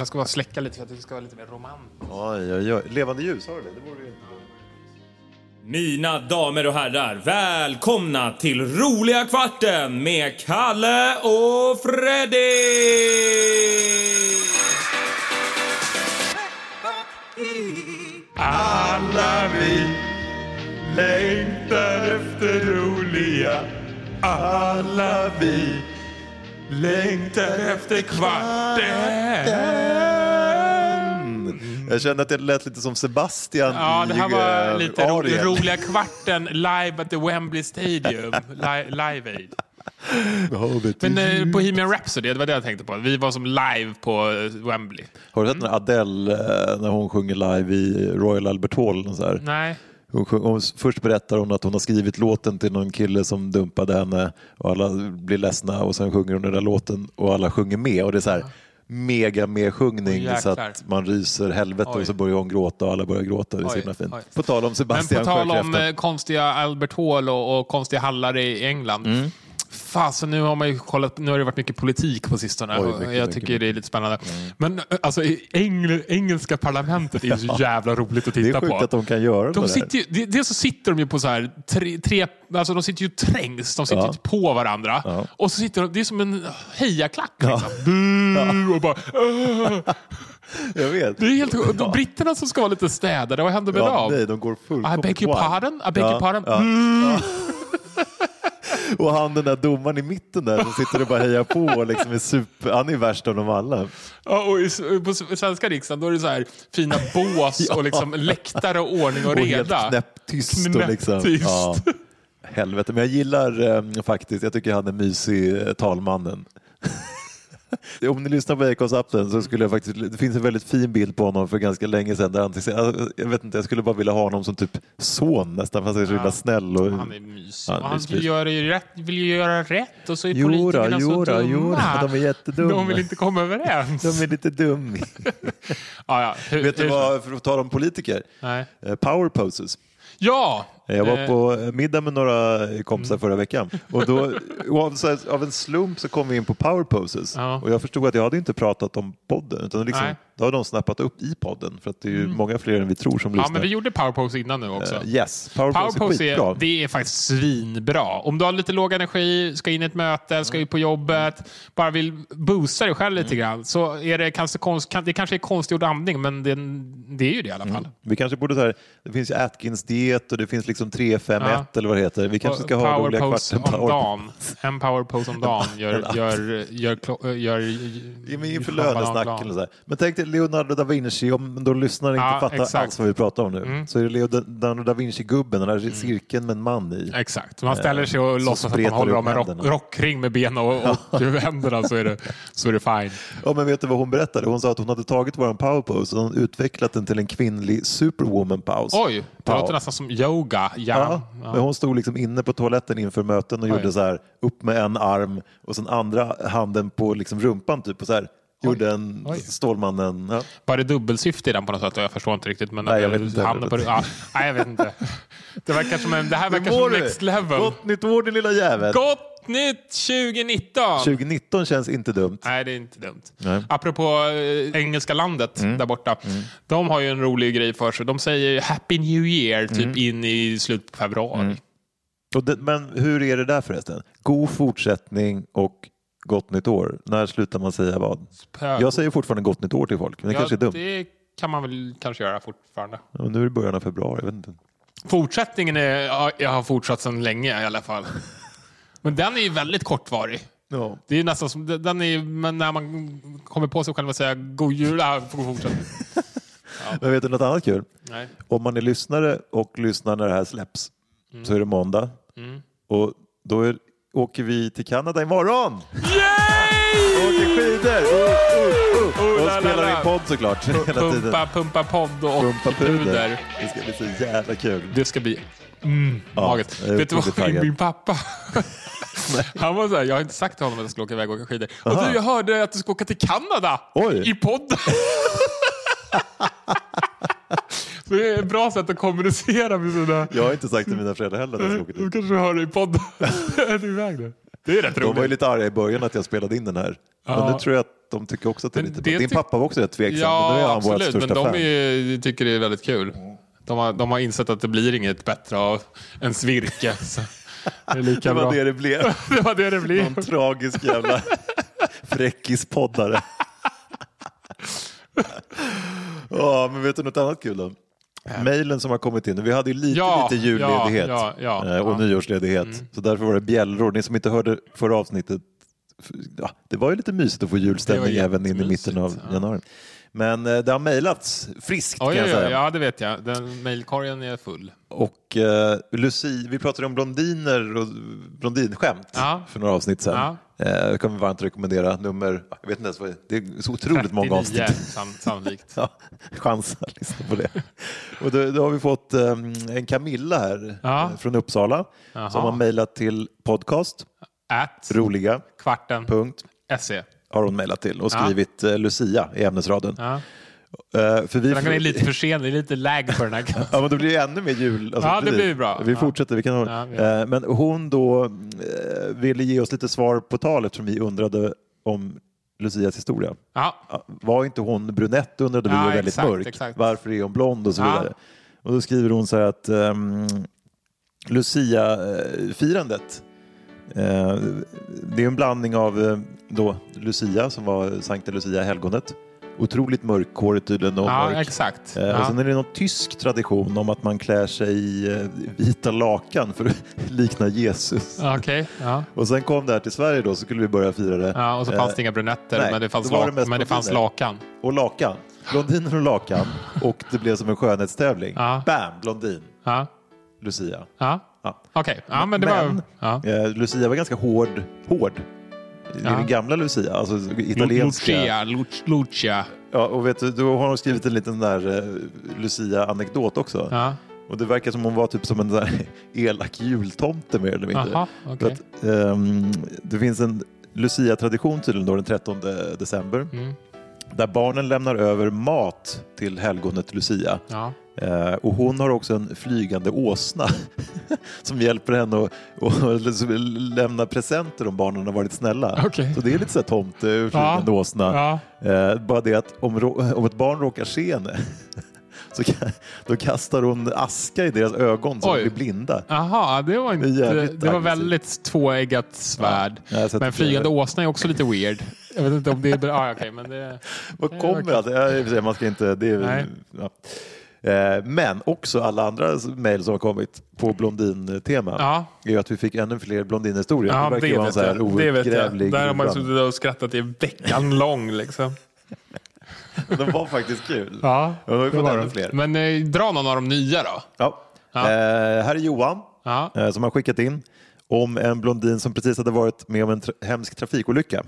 Jag ska bara släcka lite för att det ska vara lite mer romantiskt. Oj, oj, oj. Levande ljus, har du det? Det borde ju... Mina damer och herrar, välkomna till roliga kvarten med Kalle och Freddy! Alla vi längtar efter roliga Alla vi längtar efter kvarten Jag kände att det lät lite som Sebastian Ja, det här i var eh, lite ro roliga kvarten live at the Wembley Stadium. Li live Aid. Men eh, Bohemian Rhapsody, det var det jag tänkte på. Vi var som live på eh, Wembley. Har du sett när Adele, eh, när hon sjunger live i Royal Albert Hall? Så här? Nej. Hon, först berättar hon att hon har skrivit låten till någon kille som dumpade henne och alla blir ledsna och sen sjunger hon den där låten och alla sjunger med och det är så här mega medsjungning Oj, så att man ryser helvete Oj. och så börjar hon gråta och alla börjar gråta. Det är så himla fint. oj. På tal om Men Sebastian på tal om eh, konstiga Albert Hall och, och konstiga hallar i England. Mm. Fasen, nu har man kollat, nu har det varit mycket politik på sistone. Oj, mycket, jag mycket, tycker det är lite spännande. Men eh, alltså, engl, engelska parlamentet är ju så jävla roligt att Det är titta sjukt på. att de kan göra De det sitter ju, det- dels så sitter de ju på så här tre, tre alltså de sitter ju trängs, de sitter Ja. på varandra. Ja. Och så sitter de, det är som en hejaklack. Liksom. Bu, och bara. Jag vet. det är helt, de britterna som ska vara lite städade, vad händer med Ja, dem? nej, de går full I beg your pardon? I beg Ja, your pardon? ja. Mm. Och han den där domaren i mitten där som sitter och bara hejar på och liksom är super, han är värst av dem alla. Ja, och i, på svenska riksdagen då är det så här fina bås och liksom läktare och ordning och Och helt reda. knäpptyst. Och liksom, Knäpptyst. ja, helvete, men jag gillar eh, faktiskt, jag tycker han är mysig, eh, talmannen. Om ni lyssnar på Acast-appen så skulle jag faktiskt, det finns en väldigt fin bild på honom för ganska länge sedan. Där han, alltså, jag vet inte, jag skulle bara vilja ha honom som typ son nästan, fast han är så himla snäll. Och, Han är mysig. Ja, han mysig. vill göra, rätt, vill ju göra rätt och så är Jodå, politikerna så jodå, dumma. jodå, de är jättedumma. De vill inte komma överens. De är lite dum. ja, ja. Hur, vet du hur- vad, för att tala om politiker, Nej. Eh, power poses. Ja! Jag var Eh, på middag med några kompisar förra veckan och då av, en slump så kom vi in på power poses Ja. och jag förstod att jag hade inte pratat om podden utan liksom, Nej. då har de snappat upp i podden för att det är ju många fler än vi tror som Ja, lyssnar. men vi gjorde powerpose innan nu också. Eh, yes, power, pose är är, det är faktiskt svinbra. Om du har lite låg energi, ska in i ett möte, ska ut på jobbet, bara vill boosta dig själv Mm. lite grann, så är det kanske, konst, det kanske är konstgjord andning, men det, det är ju det i alla fall. Vi kanske borde så här, det finns ju Atkins diet och det finns liksom 351 Ja. eller vad det heter. Vi kanske ska ha roliga kvarten. om dagen. En powerpose om dagen gör, gör, gör, gör, gör, inför gör lönesnacken och så här. Men tänk dig Leonardo da Vinci, om då lyssnare inte Ja, fattar exakt. Mm. alls vad vi pratar om nu, så är det Leonardo da Vinci-gubben, den där cirkeln med en man i. Exakt. Man ställer sig och låtsas att man håller om en rock, rockring med benen och, och händerna så är det, så är det fine. Ja, men vet du vad hon berättade? Hon sa att hon hade tagit våran powerpose och hon utvecklat den till en kvinnlig superwoman-paus. Oj, det låter nästan som yoga. Ja. Ja, Ja. men hon stod liksom inne på toaletten inför möten och Oj. gjorde så här upp med en arm och sen andra handen på liksom rumpan typ och så här gjorde en Oj. Stålmannen. Ja. Var det dubbelsyfte i den på något sätt? Jag förstår inte riktigt. Men Nej, jag att vet inte handen på, ja, nej, jag vet inte. Det verkar som en, det här verkar som next level. Gott nytt år din lilla jävel. Gott nytt 2019! 2019 känns inte dumt. Nej, det är inte dumt. Nej. Apropå eh, engelska landet Mm. där borta. De har ju en rolig grej för sig. De säger Happy New Year typ Mm. in i slutet på februari. Och det, men hur är det där förresten? God fortsättning och gott nytt år. När slutar man säga vad? Jag säger fortfarande gott nytt år till folk, men det ja, kanske är dumt. Det kan man väl kanske göra fortfarande. Ja, nu är det början av februari. Jag vet inte. Fortsättningen är, ja, jag har fortsatt sedan länge i alla fall. Men den är ju väldigt kortvarig. Ja. Det är nästan som, den är, men när man kommer på sig själv att säga god jul, ja, får fortsätta. Men vet du något annat kul? Nej. Om man är lyssnare och lyssnar när det här släpps Mm. så är det måndag. Och då är, åker vi till Kanada imorgon! Yay! Åker skidor! Uh, uh, uh. Oh, och la, la, spelar la. in podd såklart. hela tiden. Pumpa, pumpa podd och Pumpa puder. Det ska bli så jävla kul. Det ska bli mm, Ja, magiskt. Vet du vad min pappa... Han var så här, jag har inte sagt till honom att jag ska åka iväg och åka skidor. Och du, jag hörde att du ska åka till Kanada Oj. i podden. så det är ett bra sätt att kommunicera med sina... Jag har inte sagt till mina föräldrar heller att jag ska åka Du kanske hör det i podden. nu? Det är rätt De var ju roligt. lite arga i början att jag spelade in den här. Men Ja. nu tror jag att de tycker också att det är Men lite det. Din pappa var också rätt tveksam, men nu är Ja, han vårt absolut. Men största de fan. är, tycker det är väldigt kul. De har, de har insett att det blir inget bättre av en svirke. Det Det var det det blev. det var det det blir. Någon tragisk jävla fräckispoddare. Ja, men vet du något annat kul då? Mailen som har kommit in. Vi hade ju lite, Ja, lite julledighet ja, ja, eh, och nyårsledighet. Så därför var det bjällror. Ni som inte hörde förra avsnittet, det var ju lite mysigt att få julstämning även in i mitten av ja. januari. Men eh, det har mejlats friskt Oj, kan jag oj, säga. ja, det vet jag. Den mejlkorgen är full. Och eh, Lucie, vi pratade om blondiner och blondinskämt Ja. för några avsnitt sedan. Eh, det kan vi varmt rekommendera. Nummer, jag vet inte ens vad det är, det är så otroligt många 39 avsnitt. san- sannolikt. Ja, chans att lyssna på det. Och då, då har vi fått um, en Camilla här Ja. eh, från Uppsala Jaha. som har mejlat till podcast, At roliga, kvarten punkt, se. Har hon mejlat till och Ja. skrivit eh, Lucia i ämnesraden. Ja. Eh, för vi Den är lite för sen, det är lite lag på den här. Ja, men då blir det ännu mer jul. Alltså, Ja, det blir bra. Vi Ja. fortsätter. Vi kan. Ja, vi gör Eh, Men hon då eh, ville ge oss lite svar på tal eftersom vi undrade om Lucias historia. Ja, Ja, Var inte hon brunett undrade vi Ja, och väldigt exakt, mörk. exakt. Varför är hon blond och så Ja. vidare. Och då skriver hon så här att um, Lucia-firandet eh, det är en blandning av eh, då Lucia som var Sankta Lucia helgonet. Otroligt mörkhårig tydligen och ja mörk. exakt. Eh, Och Ja. sen är det någon tysk tradition om att man klär sig i eh, vita lakan för att likna Jesus. Okej, ja. Och sen kom det här till Sverige då så skulle vi börja fira det. ja. Och så fanns Eh, det inga brunetter, nej, men det fanns, det lak- mest men det fanns lakan. Och lakan. Blondiner och lakan. Och det blev som en skönhetstävling. Ja. Bam! Blondin. Ja, Lucia. ja. Ja. okej. Ja, men det var... Men- Ja. Eh, Lucia var ganska hård. Hård. Ja. Den gamla Lucia, alltså italienska. Lucia, Luc- Lucia. Ja, och vet du, då har hon skrivit en liten där eh, Lucia-anekdot också. Ja. Och det verkar som hon var typ som en där elak jultomte mer eller mindre. För okej. att, ehm, det finns en Lucia-tradition tydligen då den 13 december Mm. där barnen lämnar över mat till helgonet Lucia. Ja. Eh, och hon har också en flygande åsna som hjälper henne att att lämna presenter om barnen har varit snälla. Okej. Så det är lite så tomte och flygande åsna. Ja. Eh, bara det att om, om ett barn råkar se henne så då kastar hon aska i deras ögon så de blir blinda. Jaha, det var inte... Det Det, var väldigt tvåeggat svärd. Ja, men det- flygande åsna är också lite weird. Jag vet inte om det är bra. Ah, okej, men det... Vad det kommer? Ja, och sig, man ska inte... Det är, ja. Eh, Men också alla andra mejl som har kommit på blondintema Ja. är att vi fick ännu fler blondinhistorier. Ja, det verkar det vara en så här outgrävlig Där har man suttit och skrattat i veckan lång. Liksom. De var faktiskt kul. Ja, Ja, vi får det var ännu fler. Men eh, dra någon av de nya då. Ja. Ja. Eh, här är Johan eh, som har skickat in om en blondin som precis hade varit med om en tra- hemsk trafikolycka.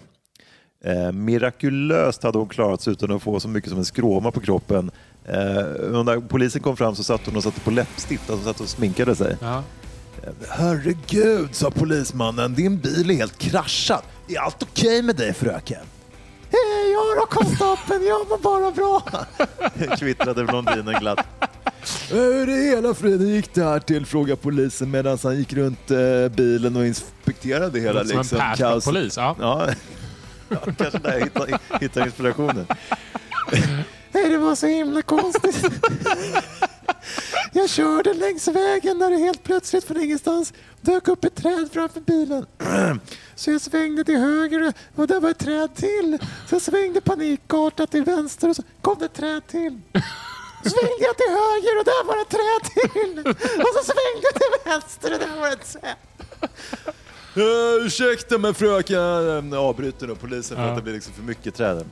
Eh, mirakulöst hade hon klarat sig utan att få så mycket som en skråma på kroppen. Eh, när polisen kom fram så satt hon och satte på läppstift, alltså satt och sminkade sig. Ja. Herregud, sa polismannen, din bil är helt kraschad. Är allt okej med dig fröken? Eh, ja, bra då konstapeln, jag mår bara bra. Kvittrade blondinen glatt. Hur i hela friden gick det här till? frågade polisen medan han gick runt eh, bilen och inspekterade hela Som liksom, en kaos. Persbrandt-polis. Ja. Ja. ja, kanske där jag hittar, hittar inspirationen. Det var så himla konstigt. Jag körde längs vägen när det helt plötsligt från ingenstans dök upp ett träd framför bilen. Så jag svängde till höger och där var ett träd till. Så jag svängde panikartat till vänster och så kom det ett träd till. Så svängde jag till höger och där var det ett träd till. Och så svängde jag till vänster och där var det ett träd. Uh, ursäkta mig fröken, avbryter då polisen för att det blir liksom för mycket träd.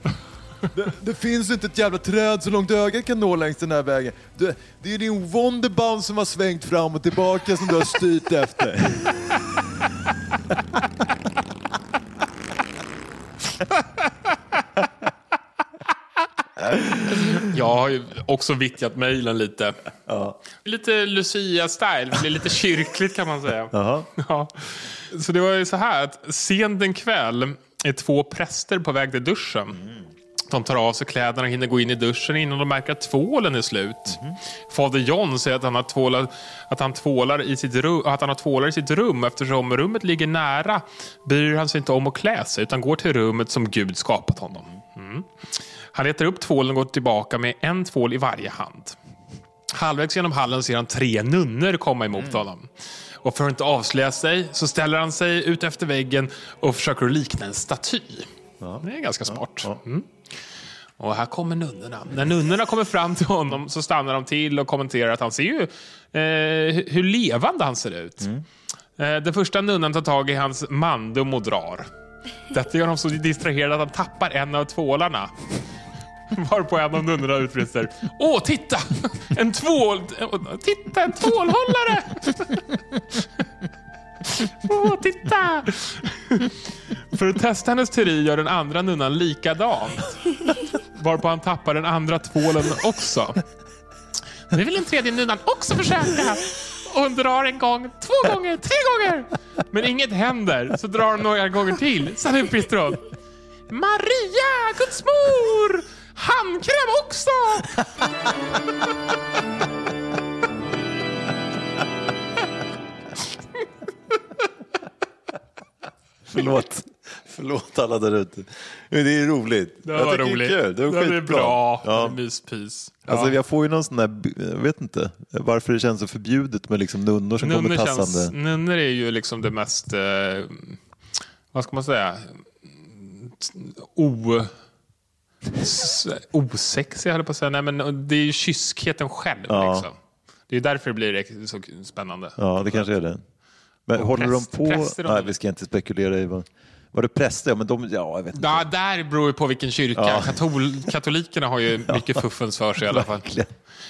Det, det finns inte ett jävla träd så långt ögat kan nå längs den här vägen. Det, det är din Wonderbaum som har svängt fram och tillbaka som du har styrt efter. Jag har ju också vittjat mejlen lite. Lite Lucia-style, det är lite kyrkligt kan man säga. Ja. Så det var ju så här att sent en kväll är två präster på väg till duschen. De tar av sig kläderna och hinner gå in i duschen innan de märker att tvålen är slut. Fader John säger att han, har tvålar, att, han tvålar i sitt rum, att han har tvålar i sitt rum. Eftersom rummet ligger nära bryr han sig inte om att klä sig utan går till rummet som Gud skapat honom. Mm. Han letar upp tvålen och går tillbaka med en tvål i varje hand. Halvvägs genom hallen ser han tre nunnor komma emot honom. Och för att inte avslöja sig så ställer han sig ut efter väggen och försöker likna en staty. Det är ganska smart. Mm. Och här kommer nunnorna. När nunnorna kommer fram till honom så stannar de till och kommenterar att han ser ju eh, hur levande han ser ut. Eh, den första nunnan tar tag i hans mandum och drar. Detta gör honom så distraherad att han tappar en av tvålarna. Varpå en av nunnorna utbrister. Åh, titta! En tvål... Titta, en tvålhållare! Åh, titta! För att testa hennes teori gör den andra nunnan likadant. Varpå han tappar den andra tvålen också. Nu vill den tredje nunnan också försöka. Och hon drar en gång, två gånger, tre gånger. Men inget händer, så drar hon några gånger till. Sen utbrister hon. Maria, Guds mor! Handkräm också! Förlåt. Förlåt alla där ute. Men det är roligt. Det var roligt. Det är kul. Det var det skitbra. bra. Ja. Myspys. Alltså, Ja. jag får ju någon sån där, jag vet inte varför det känns så förbjudet med liksom nunnor som Nunnor, kommer tassande. känns, nunnor är ju liksom det mest, eh, vad ska man säga, o, osexiga höll jag på att säga. Nej, men det är ju kyskheten själv. Ja. Liksom. Det är därför det blir så spännande. Ja, det kanske är det. Men Och håller präst- de på? Nej, vi ska inte spekulera i vad... Var det präster? Ja, men de, ja, jag vet inte. Ja, där beror ju på vilken kyrka. Ja. Katol, katolikerna har ju mycket fuffens för sig i alla fall.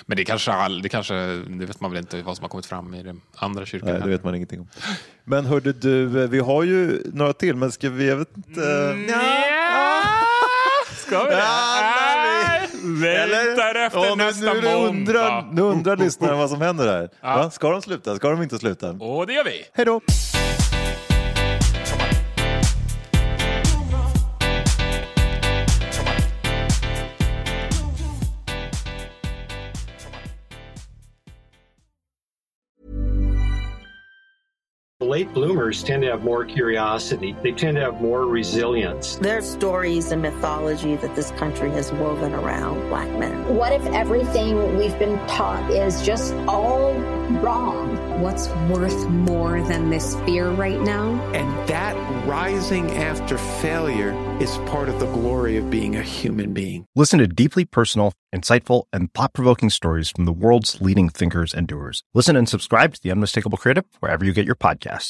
Men det kanske, all, det kanske, det vet man väl inte vad som har kommit fram i den andra kyrkan. Nej, det vet man ingenting om. Men hörde du, vi har ju några till, men ska vi, jag vet inte... Mm. Ja, ska vi det? Längtar efter nu, nästa nu, nu undrar, måndag. nu undrar lyssnarna vad som händer här. Ja. Va? Ska de sluta? Ska de inte sluta? Och det gör vi. Hej då! Late bloomers tend to have more curiosity. They tend to have more resilience. There's stories and mythology that this country has woven around black men. What if everything we've been taught is just all wrong? What's worth more than this fear right now? And that rising after failure is part of the glory of being a human being. Listen to deeply personal, insightful, and thought provoking stories from the world's leading thinkers and doers. Listen and subscribe to The Unmistakable Creative wherever you get your podcasts.